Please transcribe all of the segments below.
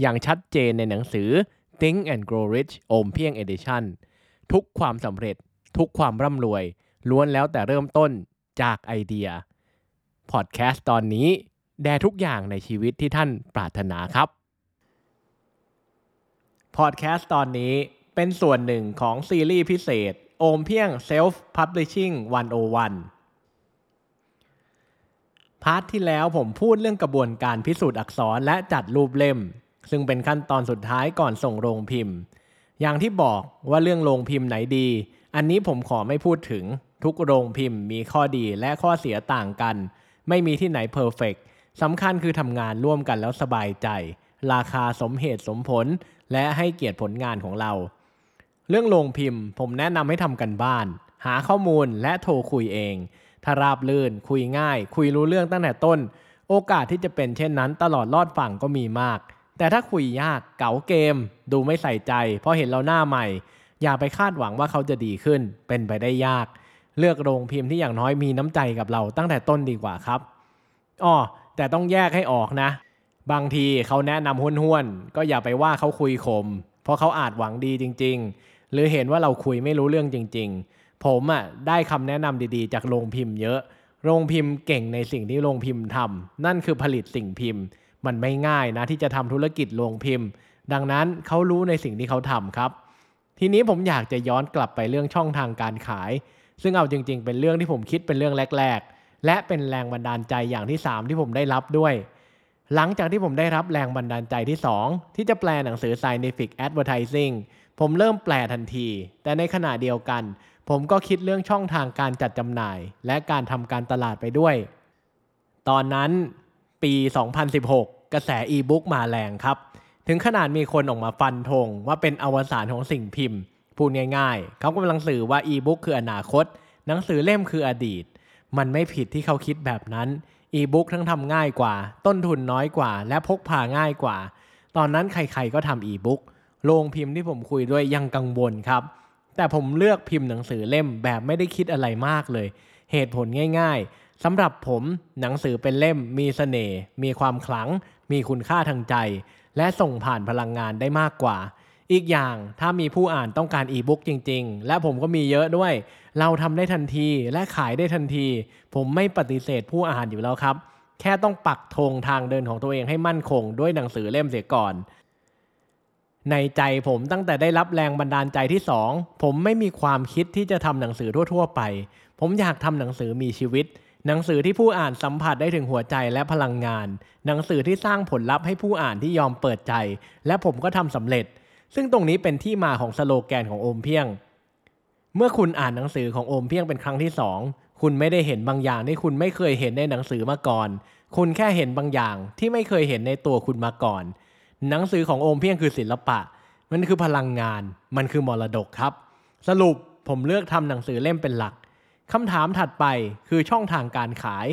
อย่างชัดเจนในหนังสือ Think and Grow Rich โอมเพียง Edition ทุกความสำเร็จ ทุกความร่ำรวย ล้วนแล้วแต่เริ่มต้นจากไอเดีย พอดแคสต์ตอนนี้ แด่ทุกอย่างในชีวิตที่ท่านปรารถนาครับ พอดแคสต์ตอนนี้เป็นส่วนหนึ่งของซีรีส์พิเศษ โอมเพียง Self Publishing 101 part ที่แล้วผมพูดเรื่องกระบวนการพิสูจน์อักษรและจัดรูปเล่ม ซึ่งเป็นขั้นตอนสุดท้ายก่อนส่งโรงพิมพ์ อย่างที่บอกว่าเรื่องโรงพิมพ์ไหนดี อันนี้ผมขอไม่พูดถึงทุกโรงพิมพ์มีข้อดีและข้อเสียต่างกัน ไม่มีที่ไหน perfect สำคัญคือทำงานร่วมกันแล้วสบายใจ ราคาสมเหตุสมผล และให้เกียรติผลงานของเรา เรื่องโรงพิมพ์ ผมแนะนำให้ทำกันบ้าน หาข้อมูลและโทรคุยเอง ถ้าราบลื่น คุยง่าย คุยรู้เรื่องตั้งแต่ต้น โอกาสที่จะเป็นเช่นนั้นตลอดรอดฝั่งก็มีมาก แต่ถ้าคุยยากเก๋าเกม ดูไม่ใส่ใจพราะเห็นเราหน้าใหม่ อย่าไปคาดหวังว่าเขาจะดีขึ้น เป็นไปได้ยาก เลือกโรงพิมพ์ที่อย่างน้อยมีน้ำใจกับเราตั้งแต่ต้นดีกว่าครับอ้อแต่ต้องแยกให้ออกนะ บางทีเขาแนะนำห้วนๆก็อย่าไปว่าเขาคุยขมเพราะเขาอาจหวังดีจริง ๆ หรือเห็นว่าเราคุยไม่รู้เรื่องจริง ๆ ผมอะได้คำแนะนำดีๆ จากโรงพิมพ์เยอะ โรงพิมพ์เก่งในสิ่งที่โรงพิมพ์ทำนั่นคือผลิตสิ่งพิมพ์ มันไม่ง่ายนะที่จะทำธุรกิจโรงพิมพ์ ดังนั้นเขารู้ในสิ่งที่เขาทำครับ ทีนี้ผมอยากจะย้อนกลับไปเรื่องช่องทางการขาย ซึ่งเอาจริง ๆ เป็นเรื่องที่ผมคิดเป็นเรื่องแรก ๆ และเป็นแรงบันดาลใจอย่างที่ 3 ที่ผมได้รับด้วย หลังจากที่ผมได้รับแรงบันดาลใจที่ 2 ที่จะแปลหนังสือ Scientific Advertising ผมเริ่มแปลทันที แต่ในขณะเดียวกัน ผมก็คิดเรื่องช่องทางการจัดจำหน่าย และการทำการตลาดไปด้วย ตอนนั้นปี 2016 กระแสอีบุ๊กมาแรงครับ ถึงขนาดมีคนออกมาฟันธงว่าเป็นอวสานของสิ่งพิมพ์พูดง่ายๆ เขากำลังสื่อว่าอีบุ๊กคืออนาคต หนังสือเล่มคืออดีต มันไม่ผิดที่เขาคิดแบบนั้นอีบุ๊กทั้งทำง่ายกว่า ต้นทุนน้อยกว่า และพกพาง่ายกว่า ตอนนั้นใครๆก็ทำอีบุ๊กโรงพิมพ์ที่ผมคุยด้วยยังกังวลครับ แต่ผมเลือกพิมพ์หนังสือเล่มแบบไม่ได้คิดอะไรมากเลย เหตุผลง่าย ๆสำหรับผมหนังสือเป็นเล่มมีเสน่ห์มีความขลัง มีคุณค่าทางใจ และส่งผ่านพลังงานได้มากกว่า อีกอย่างถ้ามีผู้อ่านต้องการอีบุ๊กจริง ๆ และผมก็มีเยอะด้วย เราทำได้ทันทีและขายได้ทันที ผมไม่ปฏิเสธผู้อ่านอยู่แล้วครับ แค่ต้องปักธงทางเดินของตัวเองให้มั่นคง ด้วยหนังสือเล่มเสียก่อนในใจผมตั้งแต่ได้รับแรงบันดาลใจที่สองผมไม่มีความคิดที่จะทำหนังสือทั่ว ๆ ไป ผมอยากทำหนังสือมีชีวิต หนังสือที่ผู้อ่านสัมผัสได้ถึงหัวใจและพลังงาน หนังสือที่สร้างผลลัพธ์ให้ผู้อ่านที่ยอมเปิดใจ และผมก็ทำสำเร็จ ซึ่งตรงนี้เป็นที่มาของสโลแกนของโอมเพียง เมื่อคุณอ่านหนังสือของโอมเพียงเป็นครั้งที่สองคุณไม่ได้เห็นบางอย่างที่คุณไม่เคยเห็นในหนังสือมาก่อน คุณแค่เห็นบางอย่างที่ไม่เคยเห็นในตัวคุณมาก่อน หนังสือของโอมเพียงคือศิลปะ มันคือพลังงาน มันคือมรดกครับ สรุปผมเลือกทำหนังสือเล่มเป็นหลัก คำถามถัดไปคือช่องทางการขาย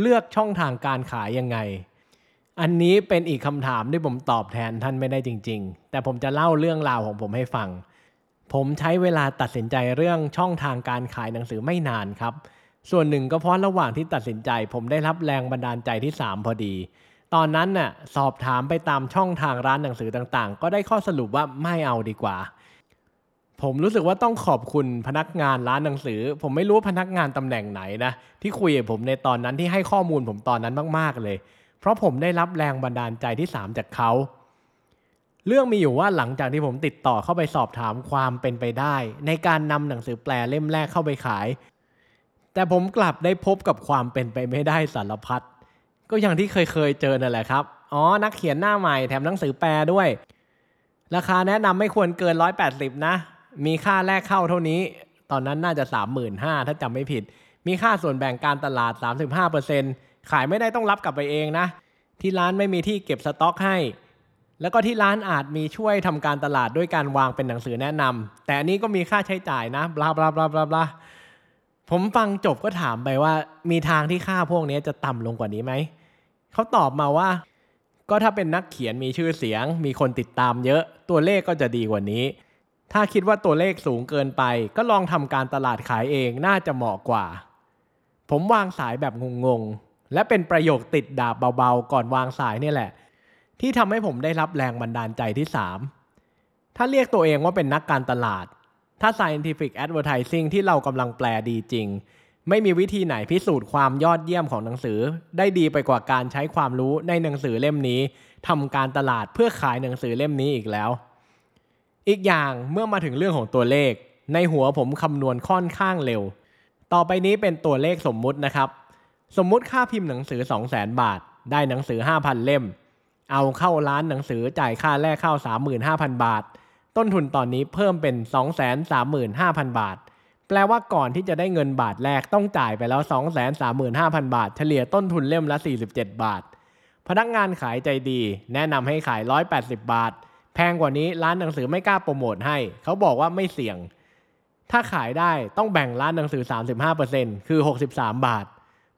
เลือกช่องทางการขายยังไง อันนี้เป็นอีกคำถามที่ผมตอบแทนท่านไม่ได้จริง ๆ แต่ผมจะเล่าเรื่องราวของผมให้ฟัง ผมใช้เวลาตัดสินใจเรื่องช่องทางการขายหนังสือไม่นานครับ ส่วนหนึ่งก็เพราะระหว่างที่ตัดสินใจ ผมได้รับแรงบันดาลใจที่ 3 พอดี ตอนนั้นน่ะสอบถามไปตามช่องทางร้านหนังสือต่างๆ ก็ได้ข้อสรุปว่าไม่เอาดีกว่า ผมรู้สึกว่าต้องขอบคุณพนักงานร้านหนังสือ ผมไม่รู้ว่าพนักงานตำแหน่งไหนนะ ที่คุยกับผมในตอนนั้นที่ให้ข้อมูลผมตอนนั้นมาก ๆ เลย เพราะผมได้รับแรงบันดาลใจที่ 3 จากเขา เรื่องมีอยู่ว่าหลังจากที่ผมติดต่อเข้าไปสอบถามความเป็นไปได้ ในการนำหนังสือแปลเล่มแรกเข้าไปขาย แต่ผมกลับได้พบกับความเป็นไปไม่ได้สารพัดก็อย่างที่เคยเคยเจอนั่นแหละครับอ๋อนักเขียนหน้าใหม่แถมหนังสือแปลด้วย ราคาแนะนำไม่ควรเกิน 180 นะ มีค่าแรกเข้าเท่านี้ ตอนนั้นน่าจะ 35,000ถ้าจำไม่ผิด มีค่าส่วนแบ่งการตลาด 35%ขายไม่ได้ต้องรับกลับไปเองนะ ที่ร้านไม่มีที่เก็บสต็อกให้ แล้วก็ที่ร้านอาจมีช่วยทำการตลาดด้วยการวางเป็นหนังสือแนะนำแต่อันนี้ก็มีค่าใช้จ่ายนะบลาบลาบลาบลาบลาผมฟังจบก็ถามไปว่า มีทางที่ค่าพวกนี้จะต่ำลงกว่านี้ไหม เขาตอบมาว่า ก็ถ้าเป็นนักเขียนมีชื่อเสียง มีคนติดตามเยอะ ตัวเลขก็จะดีกว่านี้ ถ้าคิดว่าตัวเลขสูงเกินไป ก็ลองทำการตลาดขายเองน่าจะเหมาะกว่า ผมวางสายแบบงงๆ และเป็นประโยคติดดาบเบาๆ ก่อนวางสายนี่แหละ ที่ทำให้ผมได้รับแรงบันดาลใจที่ 3 ถ้าเรียกตัวเองว่าเป็นนักการตลาด ถ้า scientific advertising ที่เรากำลังแปลดีจริง ไม่มีวิธีไหนพิสูจน์ความยอดเยี่ยมของหนังสือ ได้ดีไปกว่าการใช้ความรู้ในหนังสือเล่มนี้ทำการตลาดเพื่อขายหนังสือเล่มนี้อีกแล้ว อีกอย่างเมื่อมาถึงเรื่องของตัวเลข ในหัวผมคำนวณค่อนข้างเร็ว ต่อไปนี้เป็นตัวเลขสมมุตินะครับ สมมุติค่าพิมพ์หนังสือ 200,000 บาท ได้หนังสือ 5,000 เล่ม เอาเข้าร้านหนังสือจ่ายค่าแรกเข้า 35,000 บาท ต้นทุนตอนนี้เพิ่มเป็น 235,000 บาท แปลว่าก่อนที่จะได้เงินบาทแรกต้องจ่ายไปแล้ว 235,000 บาท เฉลี่ยต้นทุนเล่มละ 47 บาท พนักงานขายใจดี แนะนำให้ขาย 180 บาท แพงกว่านี้ร้านหนังสือไม่กล้าโปรโมทให้ เขาบอกว่าไม่เสี่ยง ถ้าขายได้ต้องแบ่งร้านหนังสือ 35%คือ 63 บาท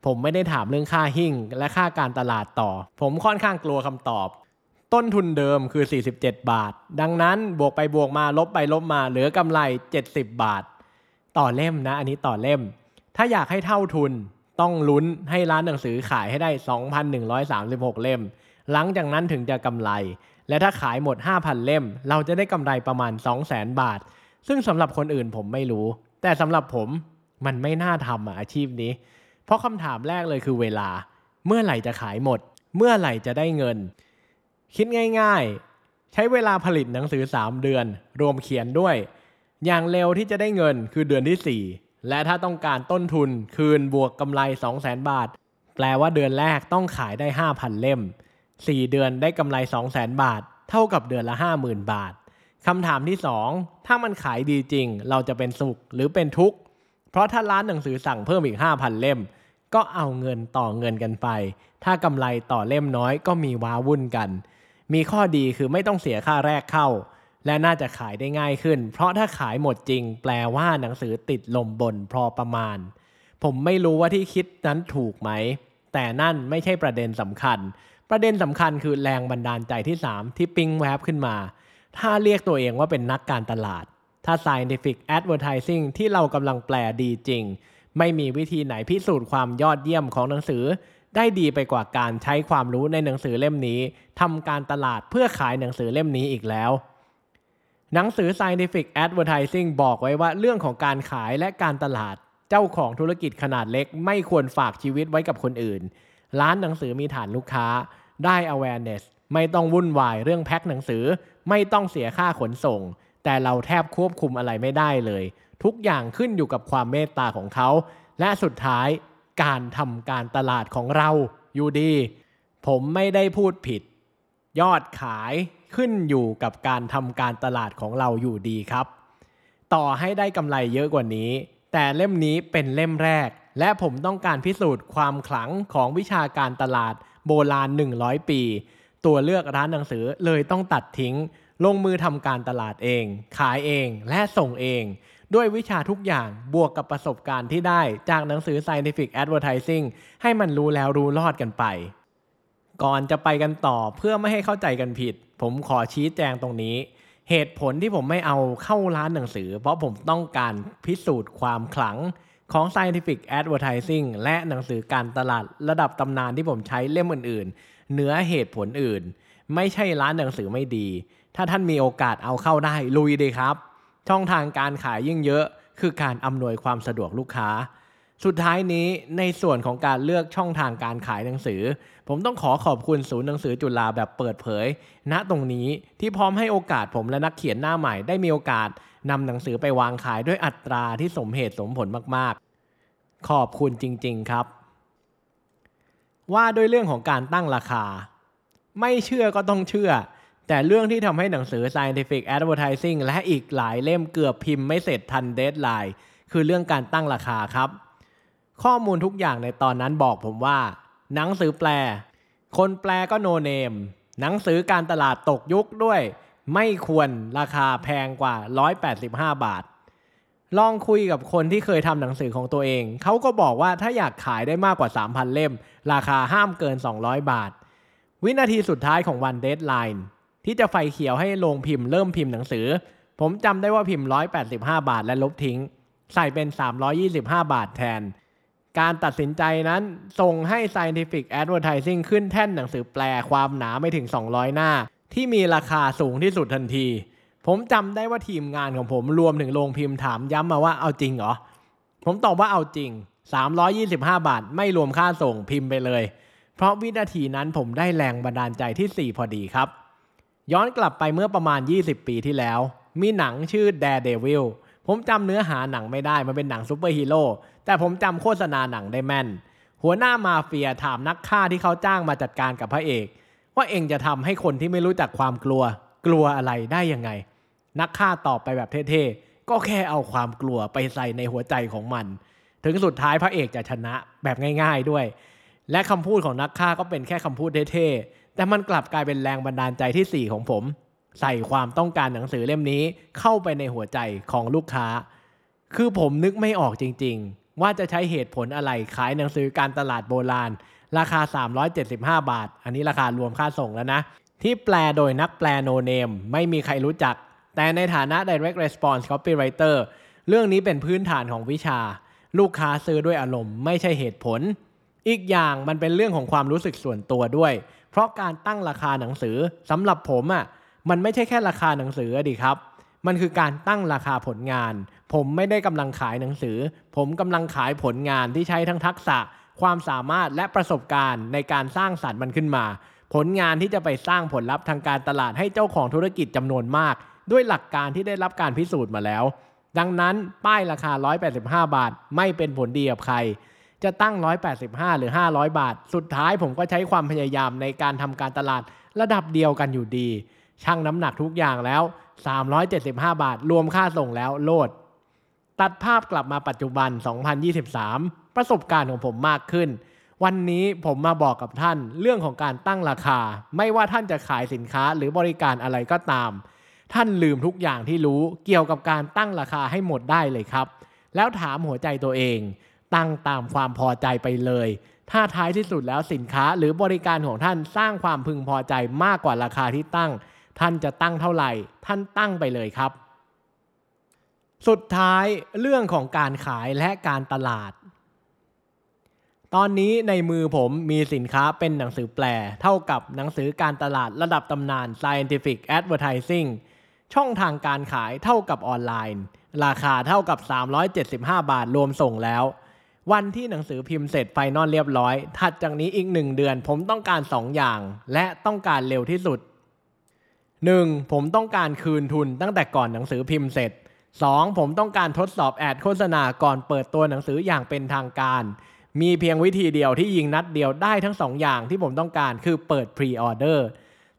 ผมไม่ได้ถามเรื่องค่าหิ้งและค่าการตลาดต่อ ผมค่อนข้างกลัวคำตอบ ต้นทุนเดิมคือ 47 บาท ดังนั้นบวกไปบวกมาลบไปลบมาเหลือกำไร 70 บาท ต่อเล่มนะ อันนี้ต่อเล่ม ถ้าอยากให้เท่าทุนต้องลุ้นให้ร้านหนังสือขายให้ได้ 2,136 เล่ม หลังจากนั้นถึงจะกำไร และถ้าขายหมด 5,000 เล่ม เราจะได้กำไรประมาณ 200,000 บาท ซึ่งสำหรับคนอื่นผมไม่รู้ แต่สำหรับผมมันไม่น่าทำอะอาชีพนี้ เพราะคำถามแรกเลยคือเวลา เมื่อไหร่จะขายหมด เมื่อไหร่จะได้เงิน คิดง่ายๆ ใช้เวลาผลิตหนังสือ 3 เดือน รวมเขียนด้วย อย่างเร็วที่จะได้เงินคือเดือนที่ 4 และถ้าต้องการต้นทุนคืนบวกกำไร 200,000 บาท แปลว่าเดือนแรกต้องขายได้ 5,000 เล่ม 4 เดือนได้กำไร 200,000 บาท เท่ากับเดือนละ 50,000 บาทคำถามที่ 2 ถ้ามันขายดีจริง เราจะเป็นสุขหรือเป็นทุกข์ เพราะถ้าร้านหนังสือสั่งเพิ่มอีก 5,000 เล่ม ก็เอาเงินต่อเงินกันไป ถ้ากำไรต่อเล่มน้อยก็มีว้าวุ่นกัน มีข้อดีคือไม่ต้องเสียค่าแรกเข้า และน่าจะขายได้ง่ายขึ้น เพราะถ้าขายหมดจริง แปลว่าหนังสือติดลมบนพอประมาณ ผมไม่รู้ว่าที่คิดนั้นถูกไหม แต่นั่นไม่ใช่ประเด็นสำคัญ ประเด็นสำคัญคือแรงบันดาลใจที่ 3 ที่ปิ๊งแวบขึ้นมา ถ้าเรียกตัวเองว่าเป็นนักการตลาด ถ้า scientific advertising ที่เรากำลังแปลดีจริง ไม่มีวิธีไหนพิสูจน์ความยอดเยี่ยมของหนังสือ ได้ดีไปกว่าการใช้ความรู้ในหนังสือเล่มนี้ทำการตลาดเพื่อขายหนังสือเล่มนี้อีกแล้ว หนังสือ scientific advertising บอกไว้ว่าเรื่องของการขายและการตลาด เจ้าของธุรกิจขนาดเล็ก ไม่ควรฝากชีวิตไว้กับคนอื่น ร้านหนังสือมีฐานลูกค้า ได้ awareness ไม่ต้องวุ่นวายเรื่องแพ็คหนังสือ ไม่ต้องเสียค่าขนส่ง แต่เราแทบควบคุมอะไรไม่ได้เลย ทุกอย่างขึ้นอยู่กับความเมตตาของเขา และสุดท้ายการทำการตลาดของเราอยู่ดี ผมไม่ได้พูดผิด ยอดขายขึ้นอยู่กับการทำการตลาดของเราอยู่ดีครับ ต่อให้ได้กำไรเยอะกว่านี้ แต่เล่มนี้เป็นเล่มแรก และผมต้องการพิสูจน์ความขลังของวิชาการตลาด โบราณ 100 ปี ตัวเลือกร้านหนังสือเลยต้องตัดทิ้ง ลงมือทำการตลาดเอง ขายเองและส่งเอง ด้วยวิชาทุกอย่างบวกกับประสบการณ์ที่ได้จากหนังสือ Scientific Advertising ให้มันรู้แล้วรู้รอดกันไป ก่อนจะไปกันต่อเพื่อไม่ให้เข้าใจกันผิด ผมขอชี้แจงตรงนี้เหตุผลที่ผมไม่เอาเข้าร้านหนังสือ เพราะผมต้องการพิสูจน์ความขลัง ของ Scientific Advertising และหนังสือการตลาดระดับตำนานที่ผมใช้เล่มอื่นๆ เหนือเหตุผลอื่น ไม่ใช่ร้านหนังสือไม่ดี ถ้าท่านมีโอกาสเอาเข้าได้ลุยดีครับ ช่องทางการขายยิ่งเยอะ คือการอำนวยความสะดวกลูกค้า สุดท้ายนี้ในส่วนของการเลือกช่องทางการขายหนังสือ ผมต้องขอขอบคุณศูนย์หนังสือจุฬาแบบเปิดเผย ณตรงนี้ที่พร้อมให้โอกาสผมและนักเขียนหน้าใหม่ได้มีโอกาส นำหนังสือไปวางขายด้วยอัตราที่สมเหตุสมผลมากๆ ขอบคุณจริง ๆ ครับ ว่าด้วยเรื่องของการตั้งราคา ไม่เชื่อก็ต้องเชื่อ แต่เรื่องที่ทำให้หนังสือ Scientific Advertising และอีกหลายเล่มเกือบพิมพ์ไม่เสร็จทัน deadline คือเรื่องการตั้งราคาครับ ข้อมูลทุกอย่างในตอนนั้นบอกผมว่า หนังสือแปล คนแปลก็ no name หนังสือการตลาดตกยุคด้วย ไม่ควรราคาแพงกว่า 185 บาท ลองคุยกับคนที่เคยทำหนังสือของตัวเอง เขาก็บอกว่าถ้าอยากขายได้มากกว่า 3,000 เล่ม ราคาห้ามเกิน 200 บาท วินาทีสุดท้ายของวัน deadline ที่จะไฟเขียวให้โรงพิมพ์เริ่มพิมพ์หนังสือ ผมจำได้ว่าพิมพ์ 185 บาทและลบทิ้ง ใส่เป็น 325 บาทแทนการตัดสินใจนั้นส่งให้ Scientific Advertising ขึ้นแท่นหนังสือแปลความหนาไม่ถึง 200 หน้า ที่มีราคาสูงที่สุดทันที ผมจำได้ว่าทีมงานของผมรวมถึงโรงพิมพ์ถามย้ำมาว่าเอาจริงเหรอ ผมตอบว่าเอาจริง 325 บาท ไม่รวมค่าส่งพิมพ์ไปเลย เพราะวินาทีนั้นผมได้แรงบันดาลใจที่ 4 พอดีครับ ย้อนกลับไปเมื่อประมาณ 20 ปีที่แล้ว มีหนังชื่อ Daredevil ผมจำเนื้อหาหนังไม่ได้ มันเป็นหนังซูเปอร์ฮีโร่แต่ผมจำโฆษณาหนังได้แม่น หัวหน้ามาเฟียถามนักฆ่าที่เขาจ้างมาจัดการกับพระเอก ว่าเอ็งจะทำให้คนที่ไม่รู้จักความกลัว กลัวอะไรได้ยังไง นักฆ่าตอบไปแบบเท่ๆ ก็แค่เอาความกลัวไปใส่ในหัวใจของมัน ถึงสุดท้ายพระเอกจะชนะแบบง่ายๆด้วย และคำพูดของนักฆ่าก็เป็นแค่คำพูดเท่ๆ แต่มันกลับกลายเป็นแรงบันดาลใจที่ 4 ของผม ใส่ความต้องการหนังสือเล่มนี้เข้าไปในหัวใจของลูกค้า คือผมนึกไม่ออกจริง ๆ ว่าจะใช้เหตุผลอะไรขายหนังสือการตลาดโบราณ ราคา 375 บาท อันนี้ราคารวมค่าส่งแล้วนะ ที่แปลโดยนักแปลโนเนมไม่มีใครรู้จัก แต่ในฐานะ direct response copywriter เรื่องนี้เป็นพื้นฐานของวิชา ลูกค้าซื้อด้วยอารมณ์ไม่ใช่เหตุผล อีกอย่างมันเป็นเรื่องของความรู้สึกส่วนตัวด้วย เพราะการตั้งราคาหนังสือสำหรับผมอะ่ะมันไม่ใช่แค่ราคาหนังสือดิครับ มันคือการตั้งราคาผลงาน ผมไม่ได้กำลังขายหนังสือ ผมกำลังขายผลงานที่ใช้ทั้งทักษะ ความสามารถและประสบการณ์ในการสร้างสรรค์มันขึ้นมา ผลงานที่จะไปสร้างผลลัพธ์ทางการตลาดให้เจ้าของธุรกิจจำนวนมาก ด้วยหลักการที่ได้รับการพิสูจน์มาแล้ว ดังนั้นป้ายราคา 185 บาท ไม่เป็นผลดีกับใคร จะตั้ง 185 หรือ 500 บาท สุดท้ายผมก็ใช้ความพยายามในการทำการตลาดระดับเดียวกันอยู่ดี ชั่งน้ำหนักทุกอย่างแล้ว 375 บาท รวมค่าส่งแล้วโลด ตัดภาพกลับมาปัจจุบัน 2023 ประสบการณ์ของผมมากขึ้น วันนี้ผมมาบอกกับท่านเรื่องของการตั้งราคา ไม่ว่าท่านจะขายสินค้าหรือบริการอะไรก็ตาม ท่านลืมทุกอย่างที่รู้เกี่ยวกับการตั้งราคาให้หมดได้เลยครับ แล้วถามหัวใจตัวเอง ตั้งตามความพอใจไปเลย ถ้าท้ายที่สุดแล้วสินค้าหรือบริการของท่านสร้างความพึงพอใจมากกว่าราคาที่ตั้ง ท่านจะตั้งเท่าไหร่ ท่านตั้งไปเลยครับสุดท้ายเรื่องของการขายและการตลาด ตอนนี้ในมือผมมีสินค้าเป็นหนังสือแปล เท่ากับหนังสือการตลาดระดับตำนาน Scientific Advertising ช่องทางการขายเท่ากับออนไลน์ ราคาเท่ากับ 375 บาทรวมส่งแล้ว วันที่หนังสือพิมพ์เสร็จไฟนอลเรียบร้อย ถัดจากนี้อีกหนึ่งเดือนผมต้องการ 2 อย่าง และต้องการเร็วที่สุด 1. ผมต้องการคืนทุนตั้งแต่ก่อนหนังสือพิมพ์เสร็จ 2. ผมต้องการทดสอบ ad โฆษณาก่อนเปิดตัวหนังสืออย่างเป็นทางการ มีเพียงวิธีเดียวที่ยิงนัดเดียวได้ทั้งสองอย่างที่ผมต้องการคือเปิด pre-order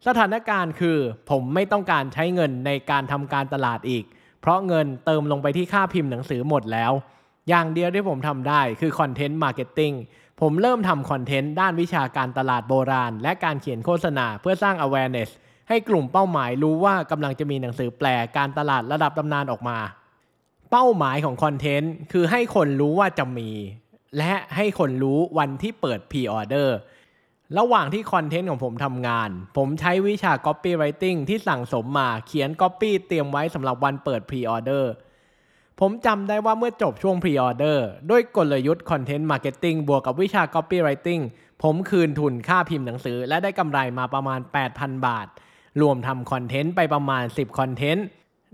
สถานการณ์คือผมไม่ต้องการใช้เงินในการทำการตลาดอีก เพราะเงินเติมลงไปที่ค่าพิมพ์หนังสือหมดแล้ว อย่างเดียวที่ผมทำได้คือ content marketingผมเริ่มทำ content ด้านวิชาการตลาดโบราณ และการเขียนโฆษณาเพื่อสร้าง awareness ให้กลุ่มเป้าหมายรู้ว่ากำลังจะมีหนังสือแปลการตลาดระดับตำนานออกมา เป้าหมายของ content คือให้คนรู้ว่าจะมี และให้คนรู้วันที่เปิด pre-order ระหว่างที่ content ของผมทำงาน ผมใช้วิชา copywriting ที่สั่งสมมาเขียน copy เตรียมไว้สำหรับวันเปิด pre-orderผมจำได้ว่าเมื่อจบช่วง pre-order ด้วยกลยุทธ์ content marketing บวกกับวิชา copywriting ผมคืนทุนค่าพิมพ์หนังสือ และได้กำไรมาประมาณ 8,000 บาท รวมทำ content ไปประมาณ 10 content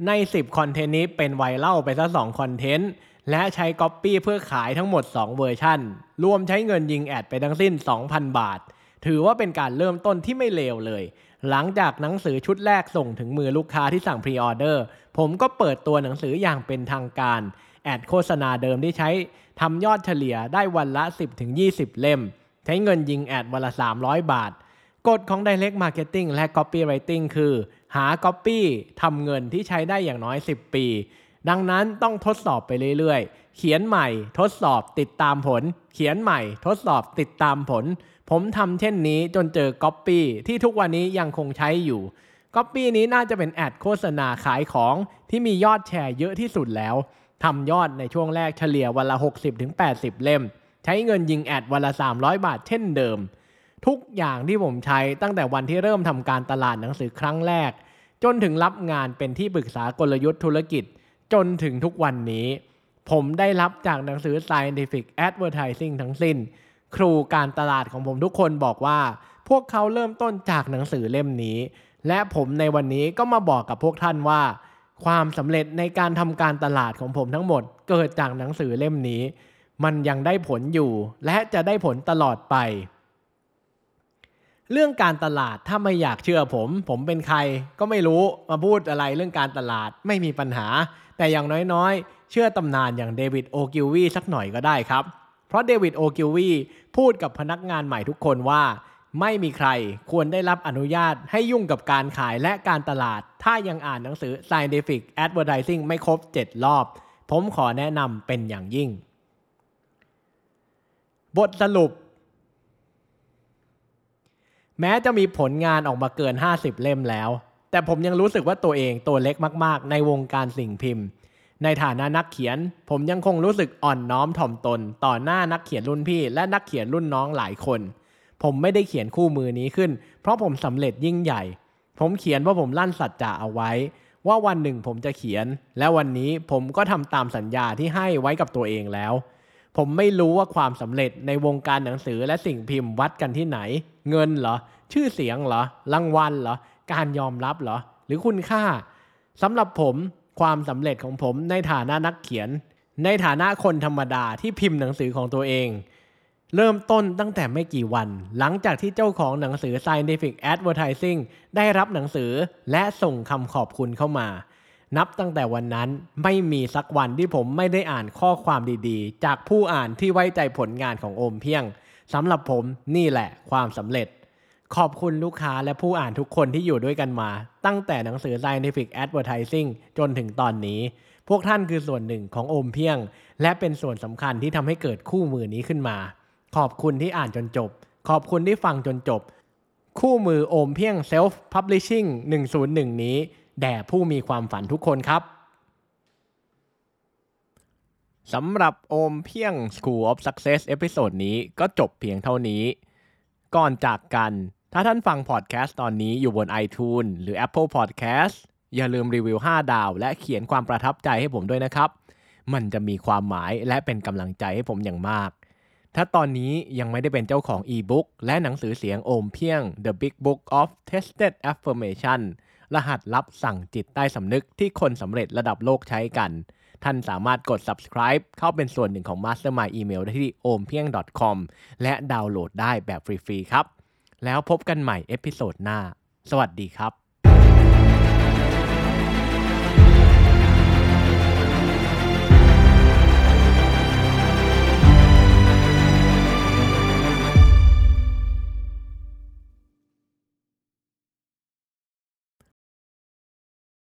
ใน 10 content นี้เป็น viral ไปซะ2 content และใช้ Copy เพื่อขายทั้งหมด 2 เวอร์ชันรวมใช้เงินยิง ad ไปทั้งสิ้น 2,000 บาท ถือว่าเป็นการเริ่มต้นที่ไม่เลวเลย หลังจากหนังสือชุดแรกส่งถึงมือลูกค้าที่สั่ง pre-order ผมก็เปิดตัวหนังสืออย่างเป็นทางการ แอดโฆษณาเดิมที่ใช้ทำยอดเฉลี่ยได้วันละ 10-20 เล่ม ใช้เงินยิงแอดวันละ 300 บาทกฎของ Direct Marketing และ Copywriting คือ หา Copy ทำเงินที่ใช้ได้อย่างน้อย 10 ปี ดังนั้นต้องทดสอบไปเรื่อยๆ เขียนใหม่ทดสอบติดตามผล เขียนใหม่ทดสอบติดตามผล ผมทำเช่นนี้จนเจอ Copy ที่ทุกวันนี้ยังคงใช้อยู่ Copy นี้น่าจะเป็นแอดโฆษณาขายของที่มียอดแชร์เยอะที่สุดแล้วทำยอดในช่วงแรกเฉลี่ยวันละ 60-80 เล่ม ใช้เงินยิงแอดวันละ 300 บาทเช่นเดิม ทุกอย่างที่ผมใช้ตั้งแต่วันที่เริ่มทำการตลาดหนังสือครั้งแรก จนถึงรับงานเป็นที่ปรึกษากลยุทธ์ธุรกิจ จนถึงทุกวันนี้ ผมได้รับจากหนังสือ Scientific Advertising ทั้งสิ้น ครูการตลาดของผมทุกคนบอกว่า พวกเขาเริ่มต้นจากหนังสือเล่มนี้ และผมในวันนี้ก็มาบอกกับพวกท่านว่า ความสำเร็จในการทำการตลาดของผมทั้งหมด เกิดจากหนังสือเล่มนี้ มันยังได้ผลอยู่ และจะได้ผลตลอดไป เรื่องการตลาดถ้าไม่อยากเชื่อผม ผมเป็นใครก็ไม่รู้มาพูดอะไรเรื่องการตลาดไม่มีปัญหา แต่อย่างน้อยๆ เชื่อตำนานอย่างเดวิดโอกิลวีสักหน่อยก็ได้ครับ เพราะเดวิดโอกิลวีพูดกับพนักงานใหม่ทุกคนว่า ไม่มีใครควรได้รับอนุญาตให้ยุ่งกับการขายและการตลาด ถ้ายังอ่านหนังสือ Scientific Advertising ไม่ครบ 7 รอบ ผมขอแนะนำเป็นอย่างยิ่ง บทสรุป แม้จะมีผลงานออกมาเกิน 50 เล่มแล้ว แต่ผมยังรู้สึกว่าตัวเองตัวเล็กมากๆ ในวงการสิ่งพิมพ์ ในฐานะนักเขียน ผมยังคงรู้สึกอ่อนน้อมถ่อมตน ต่อหน้านักเขียนรุ่นพี่ และนักเขียนรุ่นน้องหลายคน ผมไม่ได้เขียนคู่มือนี้ขึ้น เพราะผมสำเร็จยิ่งใหญ่ ผมเขียนเพราะผมลั่นสัจจะเอาไว้ ว่าวันหนึ่งผมจะเขียน และวันนี้ผมก็ทำตามสัญญาที่ให้ไว้กับตัวเองแล้ว ผมไม่รู้ว่าความสำเร็จในวงการหนังสือและสิ่งพิมพ์วัดกันที่ไหน เงินเหรอ ชื่อเสียงเหรอ รางวัลเหรอ การยอมรับเหรอ หรือคุณค่าสำหรับผมความสำเร็จของผมในฐานะนักเขียน ในฐานะคนธรรมดาที่พิมพ์หนังสือของตัวเอง เริ่มต้นตั้งแต่ไม่กี่วัน หลังจากที่เจ้าของหนังสือ Scientific Advertising ได้รับหนังสือและส่งคำขอบคุณเข้ามา นับตั้งแต่วันนั้นไม่มีสักวันที่ผมไม่ได้อ่านข้อความดีๆ จากผู้อ่านที่ไว้ใจผลงานของโอมเพียง สำหรับผมนี่แหละความสำเร็จ ขอบคุณลูกค้าและผู้อ่านทุกคนที่อยู่ด้วยกันมา ตั้งแต่หนังสือ Scientific Advertising จนถึงตอนนี้ พวกท่านคือส่วนหนึ่งของโอมเพียง และเป็นส่วนสำคัญที่ทำให้เกิดคู่มือนี้ขึ้นมา ขอบคุณที่อ่านจนจบ ขอบคุณที่ฟังจนจบ คู่มือโอมเพียง Self Publishing 101 นี้ แด่ผู้มีความฝันทุกคนครับ สำหรับโอมเพียง School of Success episode นี้ก็จบเพียงเท่านี้ ก่อนจากกัน ถ้าท่านฟังพอดแคสต์ตอนนี้อยู่บน iTunes หรือ Apple Podcast อย่าลืมรีวิว 5 ดาว และเขียนความประทับใจให้ผมด้วยนะครับ มันจะมีความหมายและเป็นกำลังใจให้ผมอย่างมาก ถ้าตอนนี้ยังไม่ได้เป็นเจ้าของอีบุ๊กและหนังสือเสียงโอมเพียง The Big Book of Tested Affirmation รหัสลับสั่งจิตใต้สำนึกที่คนสำเร็จระดับโลกใช้กัน ท่านสามารถกด subscribe เข้าเป็นส่วนหนึ่งของ Mastermind Email ได้ที่ ompieng.com และดาวน์โหลดได้แบบฟรีๆครับ แล้วพบกันใหม่ episode หน้า สวัสดีครับ